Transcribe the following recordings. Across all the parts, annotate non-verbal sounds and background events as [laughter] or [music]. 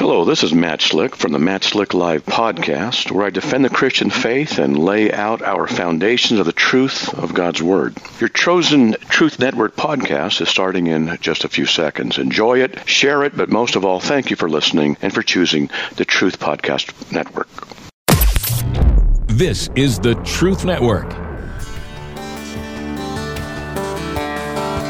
Hello, this is Matt Slick from the Matt Slick Live podcast, where I defend the Christian faith and lay out our foundations of the truth of God's Word. Your chosen Truth Network podcast is starting in just a few seconds. Enjoy it, share it, but most of all, thank you for listening and for choosing the Truth Podcast Network. This is the Truth Network.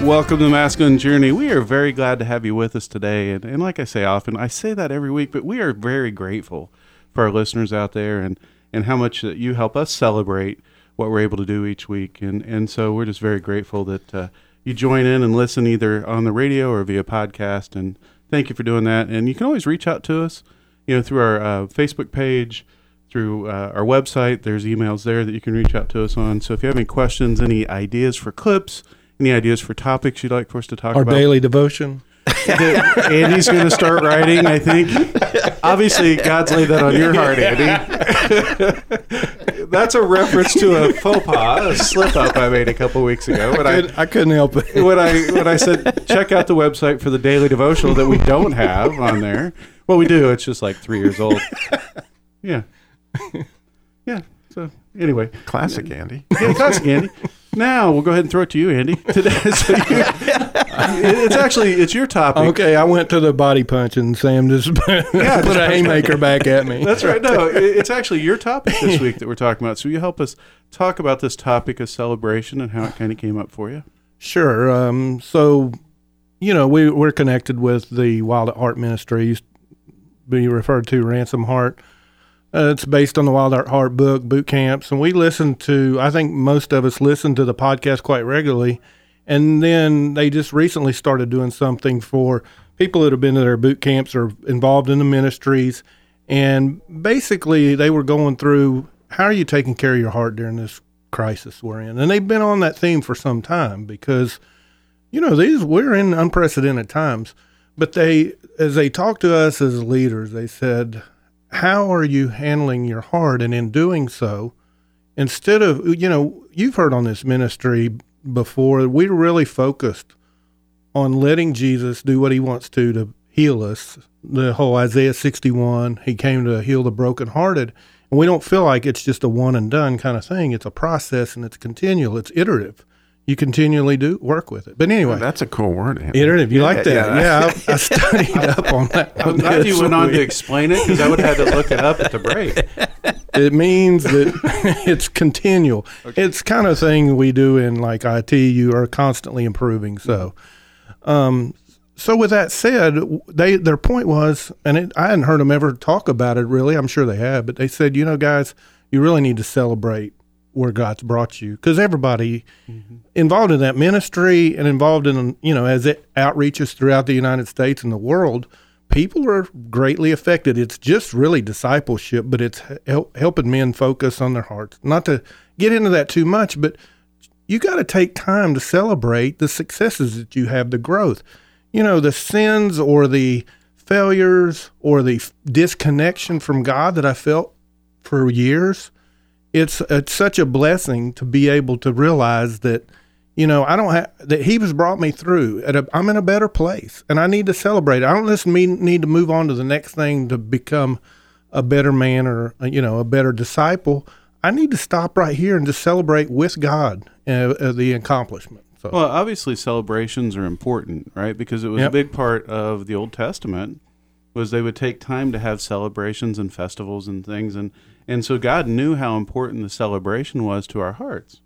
Welcome to the Masculine Journey. We are very glad to have you with us today. And, and like I say often, I say that every week, but we are very grateful for our listeners out there and, and how much that you help us celebrate what we're able to do each week. And, and so we're just very grateful that uh, you join in and listen either on the radio or via podcast. And thank you for doing that. And you can always reach out to us, you know, through our uh, Facebook page, through uh, our website. There's emails there that you can reach out to us on. So if you have any questions, any ideas for clips, any ideas for topics you'd like for us to talk Our about? Our daily devotion. [laughs] Andy's going to start writing, I think. Obviously, God's laid that on your heart, Andy. That's a reference to a faux pas, a slip up I made a couple weeks ago. When I, I couldn't help it. when I when I said check out the website for the daily devotional that we don't have on there. Well, we do. It's just like three years old. Yeah, yeah. So anyway, Classic, Andy. yeah, classic Andy. Now we'll go ahead and throw it to you, Andy. [laughs] Today, so you, it's actually it's your topic. Okay, I went to the body punch and Sam just [laughs] put a haymaker back at me. That's right. No, it's actually your topic this week that we're talking about. So you help us talk about this topic of celebration and how it kind of came up for you. Sure. Um, so, you know, we, we're connected with the Wild at Heart Ministry, used be referred to Ransomed Heart. Uh, it's based on the Wild at Heart book, boot camps. And we listen to, I think most of us listen to the podcast quite regularly. And then they just recently started doing something for people that have been to their boot camps or involved in the ministries. And basically, they were going through how are you taking care of your heart during this crisis we're in? And they've been on that theme for some time because you know these we're in unprecedented times but they as they talked to us as leaders they said how are you handling your heart? And in doing so instead of you know you've heard on this ministry before we're really focused on letting jesus do what he wants to to heal us. The whole isaiah 61 he came to heal the brokenhearted. And we don't feel like it's just a one and done kind of thing. It's a process and it's continual. It's iterative you continually do work with it but anyway That's a cool word. Iterative. You like that? yeah. Yeah, I, I studied [laughs] up on that. I'm glad you went on to explain it because I would have had to look it up at the break. It means that [laughs] it's continual. It's kind of thing we do in like IT. You are constantly improving. So, um, so with that said, they their point was, and it, I hadn't heard them ever talk about it really. I'm sure they have, but they said, you know, guys, you really need to celebrate where God's brought you because everybody mm-hmm. involved in that ministry and involved in you know as it outreaches throughout the United States and the world, people are greatly affected. It's just really discipleship, but it's help, helping men focus on their hearts. Not to get into that too much, but you got to take time to celebrate the successes that you have, the growth. You know, the sins or the failures or the f- disconnection from God that I felt for years. It's it's such a blessing to be able to realize that you know I don't have that He has brought me through. At a, I'm in a better place, and I need to celebrate. I don't just mean, need to move on to the next thing to become a better man or uh, you know a better disciple. I need to stop right here and just celebrate with God uh, uh, the accomplishment. So Well, obviously celebrations are important, right? Because it was a big part of the Old Testament was they would take time to have celebrations and festivals and things and and so God knew how important the celebration was to our hearts.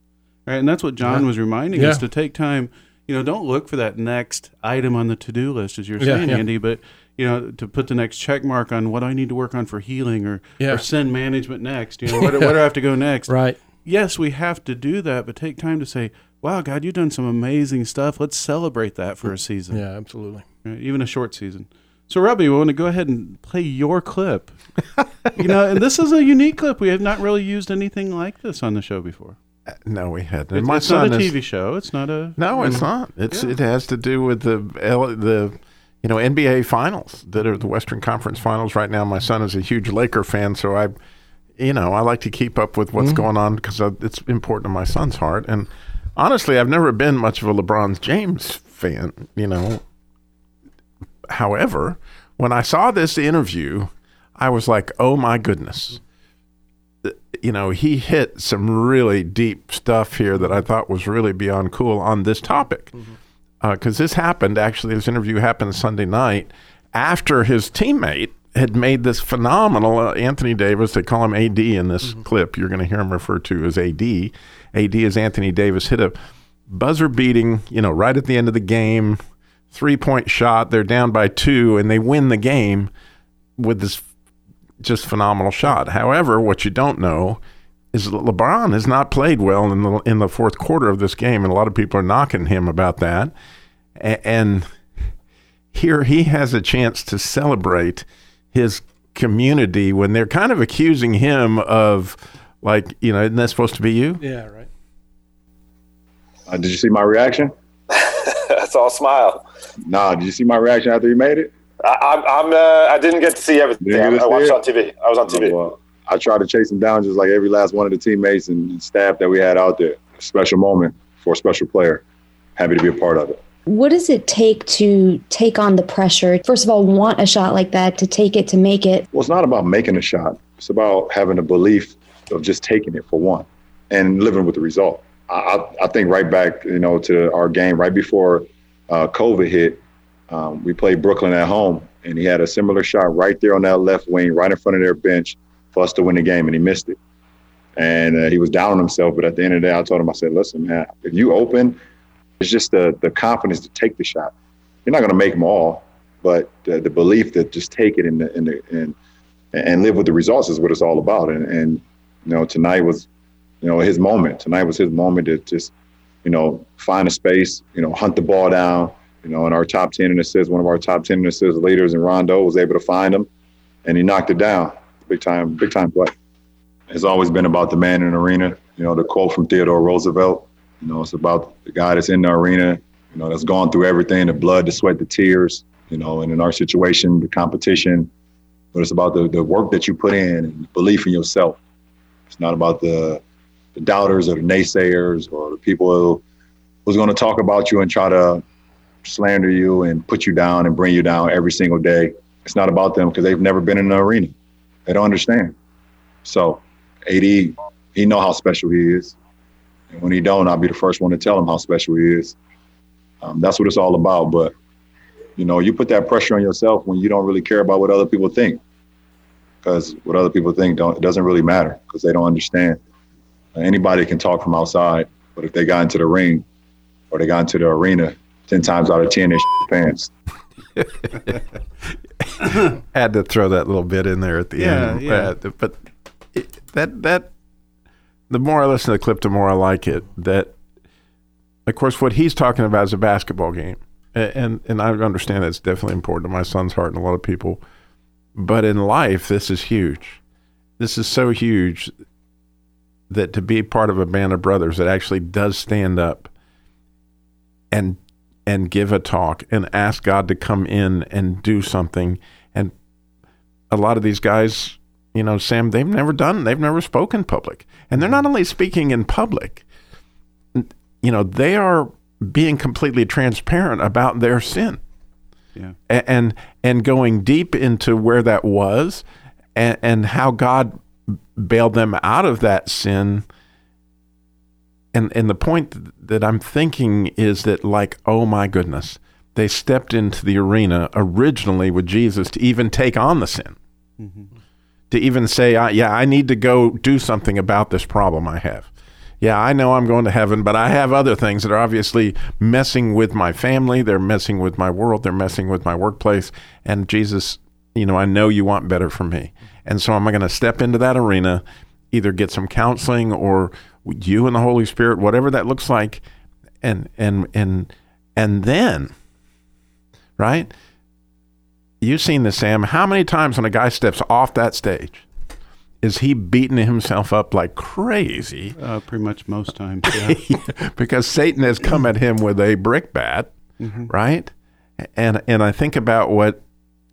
Right? And that's what John was reminding us to take time, you know, don't look for that next item on the to-do list as you're saying, yeah. Andy, but you know, to put the next check mark on what I need to work on for healing or, Yeah. or sin management next. You know, where, do- where do I have to go next? [laughs] right, yes, we have to do that, but take time to say, wow, God, you've done some amazing stuff. Let's celebrate that for a season, yeah, absolutely. right? even a short season. So, Robbie, we want to go ahead and play your clip. you know, and this is a unique clip. We have not really used anything like this on the show before. Uh, no, we hadn't. It's, my it's not son a is- TV show. It's not a. No, it's mm-hmm. not. It's it has to do with the the you know NBA finals that are the Western Conference finals right now. My son is a huge Laker fan, so I you know I like to keep up with what's mm-hmm. going on because it's important to my son's heart. And honestly, I've never been much of a LeBron James fan. You know, however, when I saw this interview, I was like, oh my goodness you know, he hit some really deep stuff here that I thought was really beyond cool on this topic. Mm-hmm. Uh, because this happened, actually, this interview happened Sunday night after his teammate had made this phenomenal uh, Anthony Davis. They call him AD in this mm-hmm. clip. You're going to hear him referred to as AD. AD is Anthony Davis hit a buzzer beating, you know, right at the end of the game, three point shot. They're down by two, and they win the game with this just phenomenal shot. However, what you don't know is LeBron has not played well in the in the fourth quarter of this game, and a lot of people are knocking him about that. A- And here he has a chance to celebrate his community when they're kind of accusing him of, like, you know, isn't that supposed to be you? Yeah, right. Uh, did you see my reaction? That's all smile. Nah, did you see my reaction after you made it? I, I'm, I'm uh, I didn't get to see everything. I, get I watched it? it on TV. I was on TV. Oh, well, I tried to chase him down just like every last one of the teammates and staff that we had out there. Special moment for a special player. Happy to be a part of it. What does it take to take on the pressure? First of all, want a shot like that, to take it, to make it. Well, it's not about making a shot. It's about having a belief of just taking it for one and living with the result. I, I, I think right back, you know, to our game right before uh, COVID hit, um, we played Brooklyn at home, and he had a similar shot right there on that left wing, right in front of their bench for us to win the game, and he missed it. And uh, he was down on himself, but at the end of the day, I told him, I said, listen, man, if you open, it's just the the confidence to take the shot. You're not going to make them all, but the, the belief that just take it and the, and, the, and and live with the results is what it's all about. And, and you know, tonight was, you know, his moment. Tonight was his moment to just, you know, find a space, you know, hunt the ball down. You know, in our top ten in assists, one of our top ten in assists leaders in Rondo was able to find him, and he knocked it down. Big time, big time play. It's always been about the man in the arena. You know, the quote from Theodore Roosevelt. You know, it's about the guy that's in the arena. You know, that's gone through everything: the blood, the sweat, the tears. You know, and in our situation, the competition, but it's about the, the work that you put in and belief in yourself. It's not about the the doubters or the naysayers or the people who who's going to talk about you and try to slander you and put you down and bring you down every single day. It's not about them because they've never been in the arena. They don't understand. So, AD, he know how special he is, and when he don't, I'll be the first one to tell him how special he is. Um, that's what it's all about. But you know, you put that pressure on yourself when you don't really care about what other people think, because what other people think don't it doesn't really matter because they don't understand. Anybody can talk from outside, but if they got into the ring or they got into the arena, ten times out of ten, they shit pants. [laughs] Had to throw that little bit in there at the Yeah, end. yeah. Uh, but it, that that the more I listen to the clip, the more I like it. That of course what he's talking about is a basketball game, A- and and I understand that's definitely important to my son's heart and a lot of people. But in life, this is huge. This is so huge that to be part of a band of brothers that actually does stand up and and give a talk and ask God to come in and do something. And a lot of these guys, you know, Sam, they've never done, they've never spoken public. And they're not only speaking in public, you know, they are being completely transparent about their sin. Yeah. And and going deep into where that was and, and how God bailed them out of that sin. And and the point that I'm thinking is that like oh my goodness they stepped into the arena originally with Jesus to even take on the sin. Mm-hmm. To even say I, yeah I need to go do something about this problem I have. Yeah I know I'm going to heaven but I have other things that are obviously messing with my family. They're messing with my world. They're messing with my workplace. And Jesus you know I know you want better for me mm-hmm. And so I'm going to step into that arena either get some counseling or you and the Holy Spirit, whatever that looks like, and and and and then, right? you've seen this, Sam. How many times when a guy steps off that stage is he beating himself up like crazy Uh, pretty much most times. [laughs] Yeah. because Satan has come at him with a brick bat, right? And and I think about what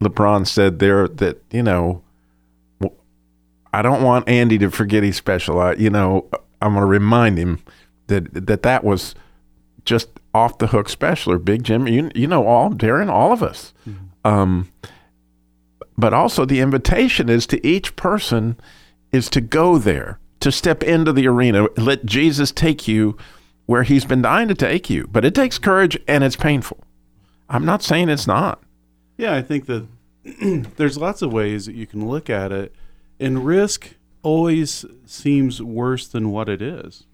LeBron said there that you know, I don't want Andy to forget he's special. I, you know, I'm going to remind him that that that was just off the hook special or Big Jim. You you know all Darren, all of us. Um, but also the invitation is to each person is to go there, to step into the arena, let Jesus take you where he's been dying to take you. But it takes courage and it's painful. I'm not saying it's not. Yeah, I think that [clears throat] there's lots of ways that you can look at it, and risk always seems worse than what it is.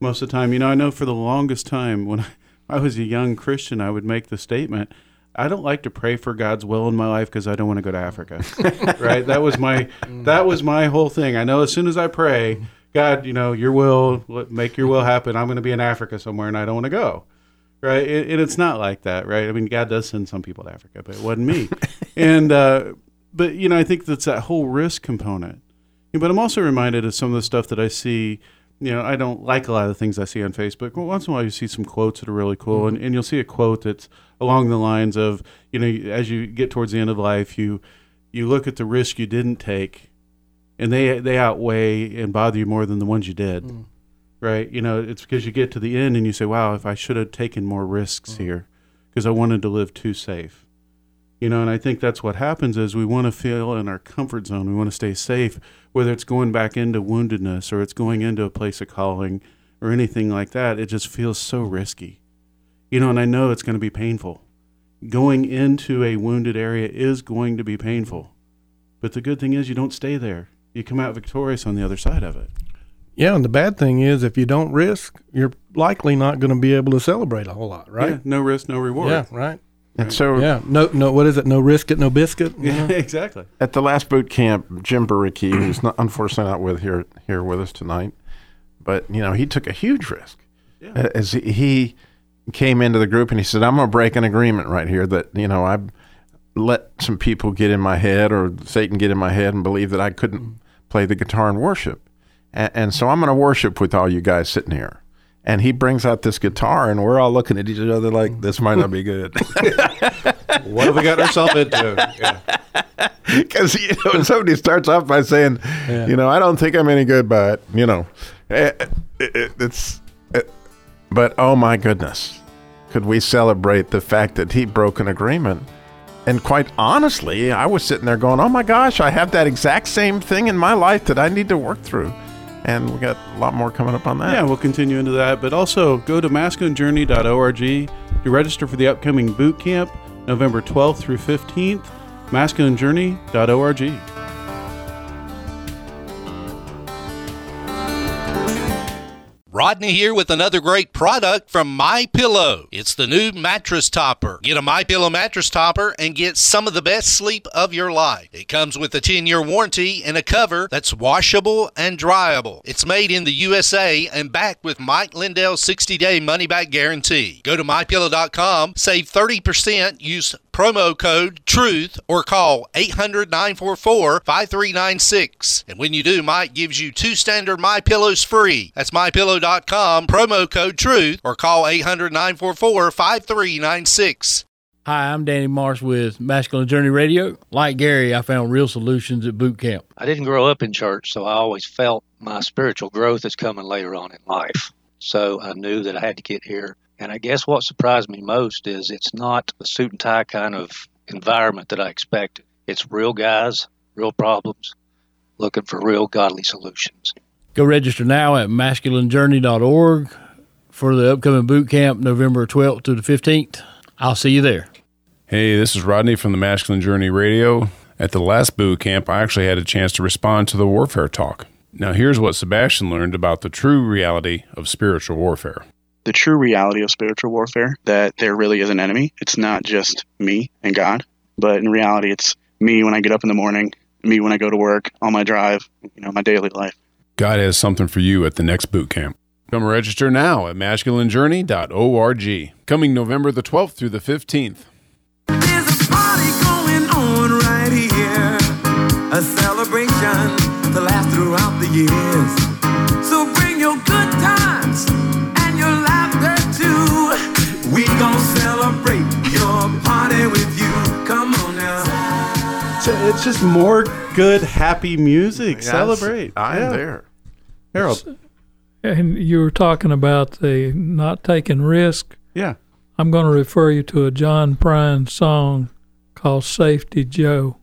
Most of the time, you know, I know for the longest time when I [laughs] was a young Christian, I would make the statement, I don't like to pray for God's will in my life because I don't want to go to Africa. [laughs] right? That was my that was my whole thing. I know as soon as I pray, God, you know, your will, make your will happen. I'm going to be in Africa somewhere and I don't want to go right? And, it's not like that, right? I mean, God does send some people to Africa, but it wasn't me. [laughs] and uh, but you know, I think that's that whole risk component. But I'm also reminded of some of the stuff that I see. You know, I don't like a lot of the things I see on Facebook. But once in a while, you see some quotes that are really cool, mm-hmm. and, and you'll see a quote that's along the lines of, you know, as you get towards the end of life, you you look at the risk you didn't take, and they they outweigh and bother you more than the ones you did mm. right? You know, it's because you get to the end and you say, wow, if I should have taken more risks mm. here because I wanted to live too safe. You know, and I think that's what happens is we want to feel in our comfort zone. We want to stay safe, whether it's going back into woundedness or it's going into a place of calling or anything like that. It just feels so risky. You know, and I know it's going to be painful. Going into a wounded area is going to be painful. But the good thing is you don't stay there. You come out victorious on the other side of it. Yeah, and the bad thing is if you don't risk, you're likely not going to be able to celebrate a whole lot, right? Yeah, no risk, no reward. Yeah, right. And so Yeah, no, no. What is it? No risk it, no biscuit. [laughs] Yeah, exactly. at the last boot camp, Jim Baricki, who's not, unfortunately not with here here with us tonight, but you know he took a huge risk Yeah. as he, he came into the group and he said, "I'm going to break an agreement right here that you know I let some people get in my head or Satan get in my head and believe that I couldn't mm-hmm. play the guitar and worship, and, and so I'm going to worship with all you guys sitting here." And he brings out this guitar, and we're all looking at each other like this might not be good. [laughs] What have we got ourselves into? Yeah. [laughs] Because you know, somebody starts off by saying, you know, I don't think I'm any good, but you know, eh, eh, eh, it's. eh, but oh my goodness, could we celebrate the fact that he broke an agreement? And quite honestly, I was sitting there going, "Oh my gosh, I have that exact same thing in my life that I need to work through." And we got a lot more coming up on that. Yeah, we'll continue into that. But also go to masculinejourney.org to register for the upcoming boot camp, November 12th through 15th. Masculinejourney.org. Rodney here with another great product from My Pillow. It's the new mattress topper. Get a My Pillow mattress topper and get some of the best sleep of your life. It comes with a 10-year warranty and a cover that's washable and dryable. It's made in the USA and backed with Mike Lindell's 60-day money-back guarantee. Go to mypillow.com, save 30%, use promo code TRUTH or call 800 944 5396. And when you do, Mike gives you two standard My Pillows free. That's mypillow.com, promo code TRUTH or call 800 944 5396. Hi, I'm Danny Marsh with Masculine Journey Radio. Like Gary, I found real solutions at boot camp. I didn't grow up in church, so I always felt my spiritual growth is coming later on in life. So I knew that I had to get here. And I guess what surprised me most is it's not a suit and tie kind of environment that I expected. It's real guys, real problems, looking for real godly solutions. Go register now at masculinejourney.org for the upcoming boot camp, November 12th to the 15th. I'll see you there. Hey, this is Rodney from the Masculine Journey Radio. At the last boot camp, I actually had a chance to respond to the warfare talk. Now, here's what Sebastian learned about the true reality of spiritual warfare. The true reality of spiritual warfare that there really is an enemy. It's not just me and God, but in reality, it's me when I get up in the morning, me when I go to work, on my drive, you know, my daily life. God has something for you at the next boot camp. Come register now at masculinejourney.org. Coming November the 12th through the 15th. There's a party going on a celebration to last throughout the years. We gon' celebrate your party with you. Come on now. So it's just more good, happy music. Yes, Celebrate. I am Yeah. there. Harold. And you were talking about the not taking risk. Yeah. I'm going to refer you to a John Prine song called "Safety Joe."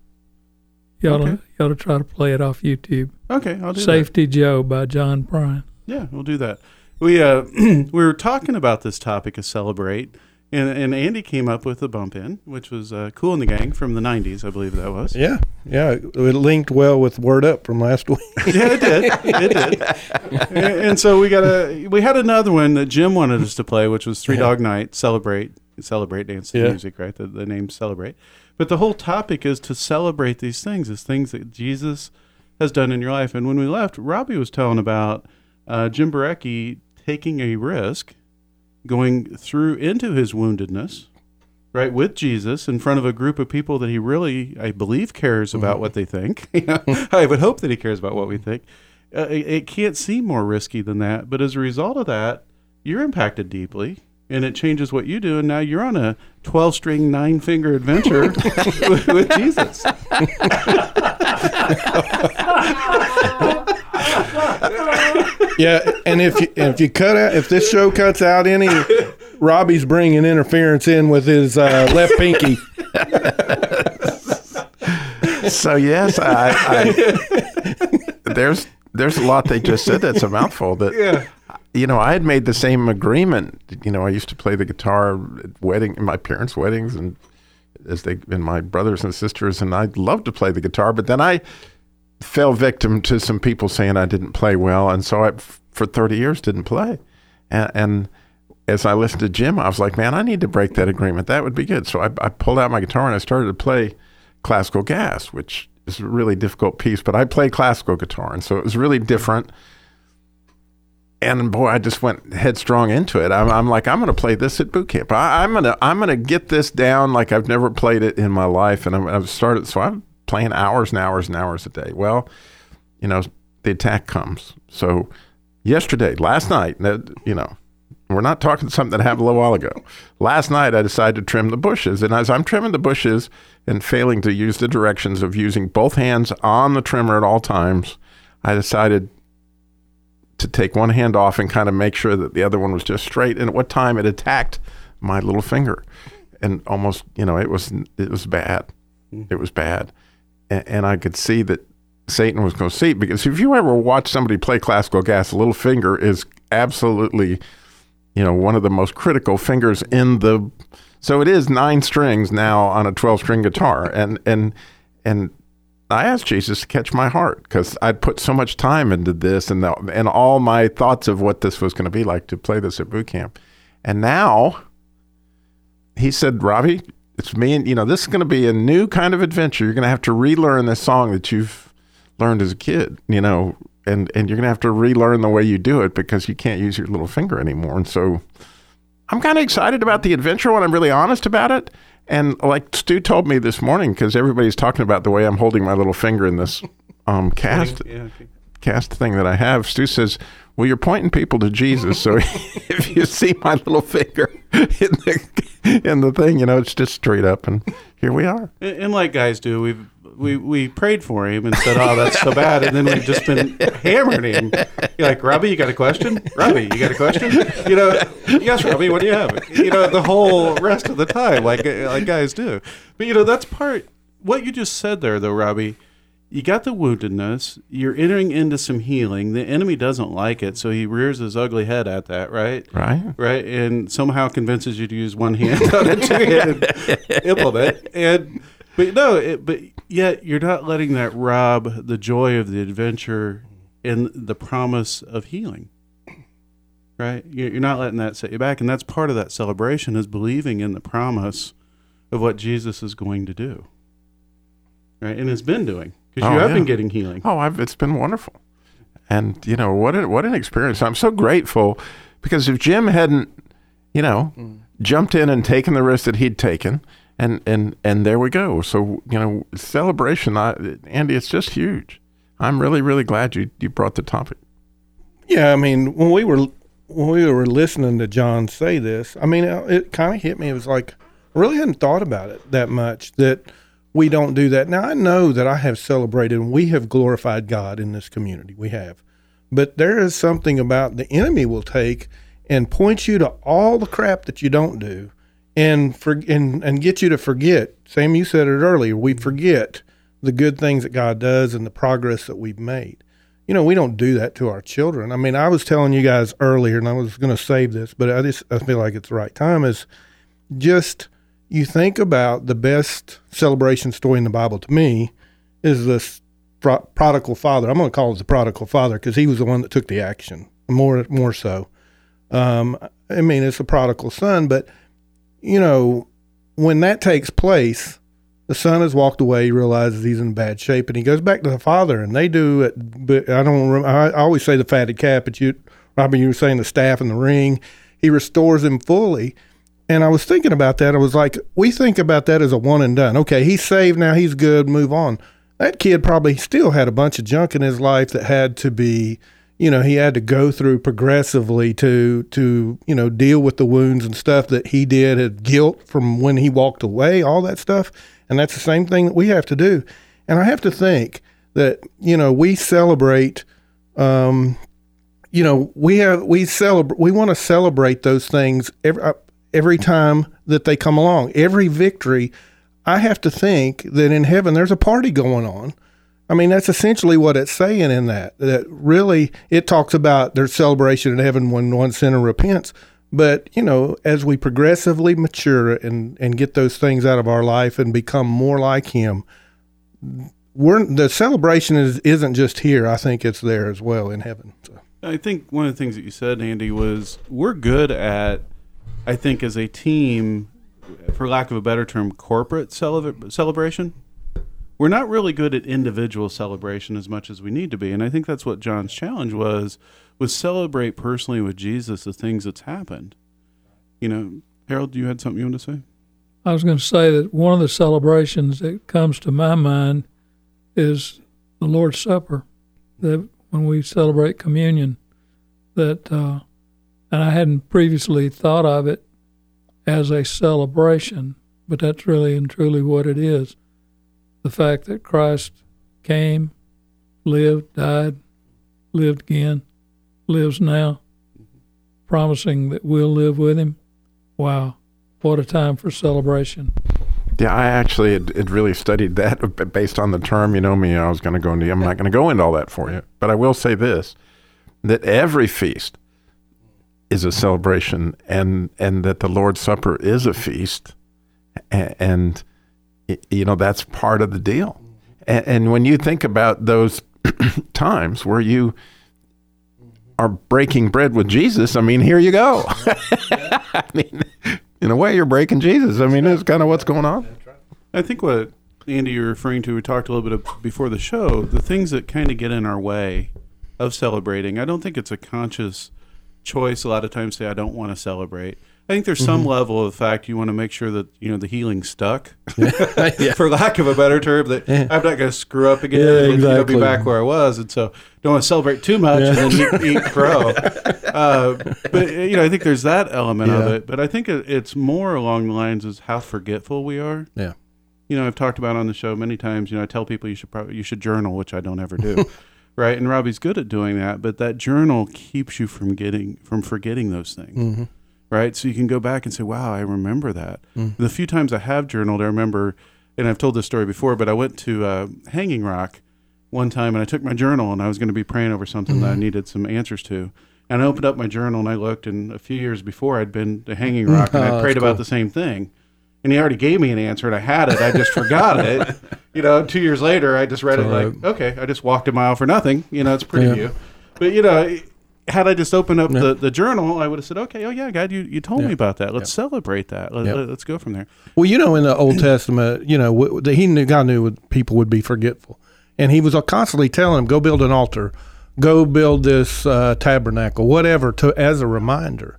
You ought, to, you ought to try to play it off YouTube. Okay, I'll do that. Safety Joe by John Prine. Yeah, we'll do that. We uh [clears throat] we were talking about this topic of celebrate, and and Andy came up with a bump in, which was uh, Kool and the Gang from the '90s, I believe that was. Yeah, yeah, it linked well with Word Up from last week. [laughs] yeah, it did. It did. [laughs] and, and so we got a we had another one that Jim wanted us to play, which was Three Yeah. Dog Night, celebrate, celebrate dance Yeah. music, right? The, the name celebrate. But the whole topic is to celebrate these things, is things that Jesus has done in your life. And when we left, Robbie was telling about uh, Jim Barecki taking a risk, going through into his woundedness, right, with Jesus in front of a group of people that he really, I believe, cares about what they think. [laughs] [laughs] I would hope that he cares about what we think. Uh, it, it can't seem more risky than that. But as a result of that, you're impacted deeply. And it changes what you do, and now you're on a twelve-string, nine-finger adventure [laughs] with, with Jesus. Yeah, and if you, if you cut out if this show cuts out any, Robbie's bringing interference in with his uh, left pinky. so yes, I, I there's there's a lot they just said that's a mouthful. That Yeah. you know, I had made the same agreement. You know, I used to play the guitar at wedding, in my parents' weddings, and as they and my brothers and sisters, and I loved to play the guitar. But then I fell victim to some people saying I didn't play well, and so I, for 30 years, didn't play. And, and as I listened to Jim, I was like, man, I need to break that agreement. That would be good. So I, I pulled out my guitar and I started to play classical gas, which is a really difficult piece, but I play classical guitar, and so it was really different. And boy, I just went headstrong into it. I'm, I'm like, I'm going to play this at boot camp. I, I'm going to, I'm going to get this down like I've never played it in my life. And I'm, I've started, so I'm playing hours and hours and hours a day. Well, you know, the attack comes. So yesterday, last night, you know, we're not talking something that happened a little while ago. Last night, I decided to trim the bushes. And as I'm trimming the bushes and failing to use the directions of using both hands on the trimmer at all times, I decided to take one hand off and kind of make sure that the other one was just straight. And at what time it attacked my little finger, and almost, you know, it was it was bad. Hmm. It was bad, and, and I could see that Satan was going to see because if you ever watch somebody play classical gas, a little finger is absolutely, you know, one of the most critical fingers in the. So it is nine strings now on a twelve string guitar, and and and I asked Jesus to catch my heart because I'd put so much time into this and the, and all my thoughts of what this was going to be like to play this at boot camp. And now he said, Robbie, it's me and you know, this is going to be a new kind of adventure. You're going to have to relearn this song that you've learned as a kid, you know, and, and you're going to have to relearn the way you do it because you can't use your little finger anymore. And so I'm kind of excited about the adventure when I'm really honest about it. And like Stu told me this morning, because everybody's talking about the way I'm holding my little finger in this um, cast Yeah, okay. Cast thing that I have. Stu says, "Well, you're pointing people to Jesus, so [laughs] if you see my little finger in the in the thing, you know, it's just straight up, and here we are." And, and like guys do, we've we we prayed for him and said, "Oh, that's so bad," and then we've just been hammering him. You're like, Robbie, you got a question? Robbie, you got a question? You know, yes, Robbie, what do you have? You know, the whole rest of the time, like like guys do. But you know, that's part. What you just said there, though, Robbie. You got the woundedness. You're entering into some healing. The enemy doesn't like it, so he rears his ugly head at that, right? Right. Right. And somehow convinces you to use one hand [laughs] on a two-handed implement. And but no, it, but yet you're not letting that rob the joy of the adventure and the promise of healing. Right? You're you're not letting that set you back, and that's part of that celebration is believing in the promise of what Jesus is going to do. Right, and has been doing because you Oh, have yeah. been getting healing. Oh, I've, it's been wonderful, and you know what? A, what an experience! I'm so grateful because if Jim hadn't, you know, mm. jumped in and taken the risk that he'd taken, and and and there we go. So you know, celebration, I, Andy, it's just huge. I'm really really glad you you brought the topic. Yeah, I mean, when we were when we were listening to John say this, I mean, it, it kind of hit me. It was like I really hadn't thought about it that much that we don't do that. Now I know that I have celebrated and we have glorified God in this community. We have, but there is something about the enemy will take and point you to all the crap that you don't do, and for and and get you to forget. Sam, you said it earlier. We forget the good things that God does and the progress that we've made you know, we don't do that to our children. I mean, I was telling you guys earlier, and I was going to save this, but I just I feel like it's the right time. Is just you think about the best celebration story in the Bible to me is this pro- prodigal father. I'm going to call it the prodigal father because he was the one that took the action more more so. Um, I mean, it's a prodigal son, but you know, when that takes place, the son has walked away. He realizes he's in bad shape, and he goes back to the father. And they do it. But I don't. I always say the fatted calf, but you, Robin, you were saying the staff and the ring. He restores him fully. And I was thinking about that. I was like, we think about that as a one and done. Okay, he's saved now. He's good. Move on. That kid probably still had a bunch of junk in his life that had to be, you know, he had to go through progressively to to you know deal with the wounds and stuff that he did, had guilt from when he walked away, all that stuff. And that's the same thing that we have to do. And I have to think that, you know, we celebrate, um, you know, we have, we celebrate, we want to celebrate those things every, every time that they come along. Every victory, I have to think that in heaven there's a party going on. I mean, that's essentially what it's saying in that. That really, it talks about there's celebration in heaven when one sinner repents. But you know, as we progressively mature and and get those things out of our life and become more like Him, we're the celebration is isn't just here. I think it's there as well in heaven. So. I think one of the things that you said, Andy, was we're good at, I think, as a team, for lack of a better term, corporate cele- celebration. We're not really good at individual celebration as much as we need to be, and I think that's what John's challenge was: was celebrate personally with Jesus the things that's happened. You know, Harold, you had something you want to say? I was going to say that one of the celebrations that comes to my mind is the Lord's Supper. That when we celebrate communion, that uh, and I hadn't previously thought of it as a celebration, but that's really and truly what it is. The fact that Christ came, lived, died, lived again, lives now, promising that we'll live with him. Wow, what a time for celebration. Yeah, I actually had, had really studied that [laughs] based on the term. You know me, I was going to go into. I'm not going to go into all that for you, but I will say this: that every feast is a celebration, and and that the Lord's Supper is a feast, and, and you know that's part of the deal. And, and when you think about those [clears throat] times where you are breaking bread with Jesus, I mean, here you go. [laughs] I mean, in a way, you're breaking Jesus. I mean, that's kind of what's going on. I think what Andy you're referring to, we talked a little bit of, before the show, the things that kind of get in our way of celebrating. I don't think it's a conscious choice. A lot of times, say I don't want to celebrate. I think there's some Mm-hmm. Mhm. level of fact you want to make sure that you know the healing stuck, [laughs] for lack of a better term. That I'm not going to screw up again. Yeah, and, exactly. be back where I was, and so don't want to celebrate too much and then eat, eat crow. Uh, but you know, I think there's that element of it. But I think it, it's more along the lines of how forgetful we are. Yeah. You know, I've talked about on the show many times. You know, I tell people you should probably you should journal, which I don't ever do. [laughs] right, and Robbie's good at doing that, but that journal keeps you from getting from forgetting those things Mhm. right? So you can go back and say, "Wow, I remember that." Mm. The few times I have journaled, I remember, and I've told this story before, but I went to uh, Hanging Rock one time, and I took my journal, and I was going to be praying over something that I Mhm. needed some answers to. And I opened up my journal and I looked, and a few years before I'd been to Hanging. Rock and [laughs] Oh, I that's prayed about cool. the same thing. And he already gave me an answer, and I had it. I just forgot it. [laughs] You know, two years later, I just read It's it all like, okay, I just walked a mile for nothing. You know, it's pretty Yeah. you. But you know, had I just opened up the, the journal, I would have said, okay, oh yeah, God, you, you told me about that. Let's celebrate that. Let, us go from there. Well, you know, in the Old Testament, you know, w- the, he knew God knew would- people would be forgetful, and He was constantly telling them, "Go build an altar, go build this uh, tabernacle, whatever," to as a reminder.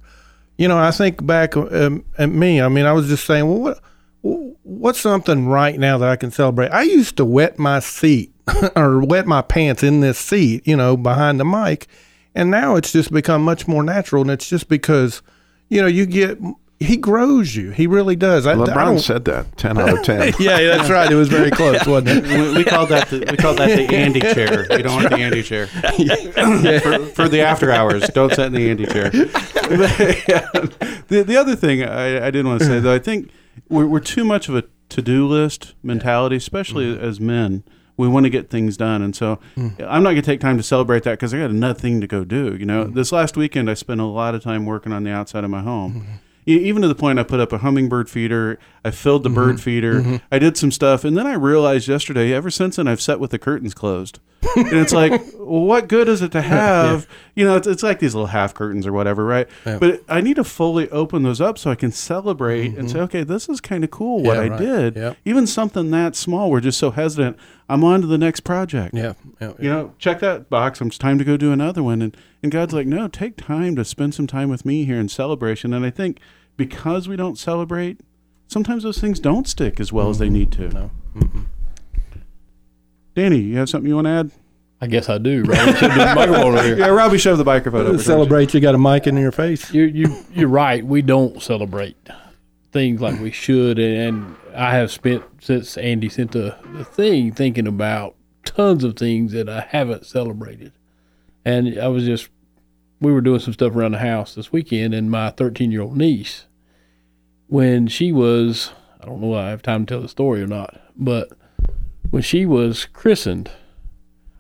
You know, I think back um, at me. I mean, I was just saying, well, what what's something right now that I can celebrate? I used to wet my seat [laughs] or wet my pants in this seat, you know, behind the mic, and now it's just become much more natural, and it's just because, you know, you get he grows you. He really does. I, I LeBron don't- said that. Ten out of [laughs] ten. yeah, that's right. It was very [laughs] close, wasn't it? we, we called that the, we called that the [laughs] Andy chair. You don't want the Andy chair for, for the after hours. Don't sit in the Andy chair. the the other thing I, I did want to say though, I think we're, we're too much of a to do list mentality, especially mm. as men. We want to get things done, and so mm. I'm not going to take time to celebrate that because I got another thing to go do. You know, mm. this last weekend I spent a lot of time working on the outside of my home. E- even to the point I put up a hummingbird feeder, I filled the mm-hmm. bird feeder, mm-hmm. I did some stuff, and then I realized yesterday, ever since then, I've sat with the curtains closed. And it's like, [laughs] well, what good is it to [laughs] have? You know, it's, it's like these little half curtains or whatever, right? Yeah. But I need to fully open those up so I can celebrate and mm-hmm. say, okay, this is kind of cool what Yeah, I right. did. Yep. Even something that small, we're just so hesitant. I'm on to the next project. Yeah, yeah, You know, check that box. It's time to go do another one. And, and God's like, no, take time to spend some time with me here in celebration. And I think because we don't celebrate, sometimes those things don't stick as well as they mm-hmm. need to. No. Mm-hmm. Danny, you have something you want to add? I guess I do. Right? Should [laughs] the microphone over here. Yeah, Robbie, shove the microphone over. Celebrate. You got a mic in your face. You you you're right. We don't celebrate things like we should, and I have spent since Andy sent the, the thing thinking about tons of things that I haven't celebrated, and I was just we were doing some stuff around the house this weekend, and my 13 year old niece, when she was I don't know if I have time to tell the story or not, but when she was christened.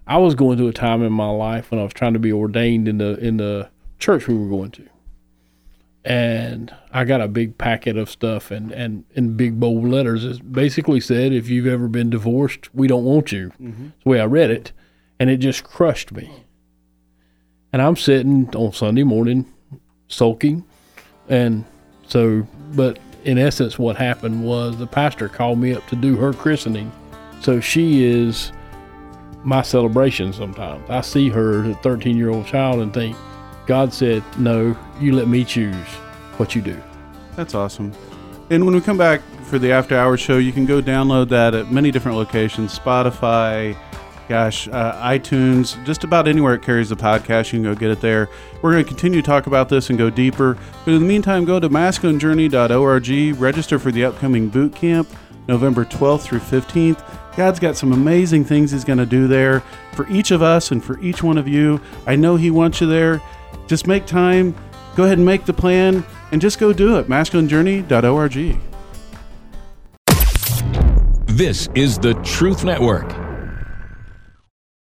I was going through a time in my life when I was trying to be ordained in the in the church we were going to, and I got a big packet of stuff and and in big bold letters. It basically said, "If you've ever been divorced, we don't want you." Mm-hmm. That's the way I read it, and it just crushed me. And I'm sitting on Sunday morning, sulking, and so, but in essence, what happened was the pastor called me up to do her christening. So she is my celebration sometimes. I see her, as a 13 year old child, and think, God said, No, you let me choose what you do. That's awesome. And when we come back for the after hours show, you can go download that at many different locations Spotify, gosh, uh, iTunes, just about anywhere it carries the podcast. You can go get it there. We're going to continue to talk about this and go deeper. But in the meantime, go to masculinejourney.org, register for the upcoming boot camp, November 12th through 15th. God's got some amazing things He's going to do there for each of us and for each one of you. I know He wants you there. Just make time, go ahead and make the plan, and just go do it. MasculineJourney.org. This is the Truth Network.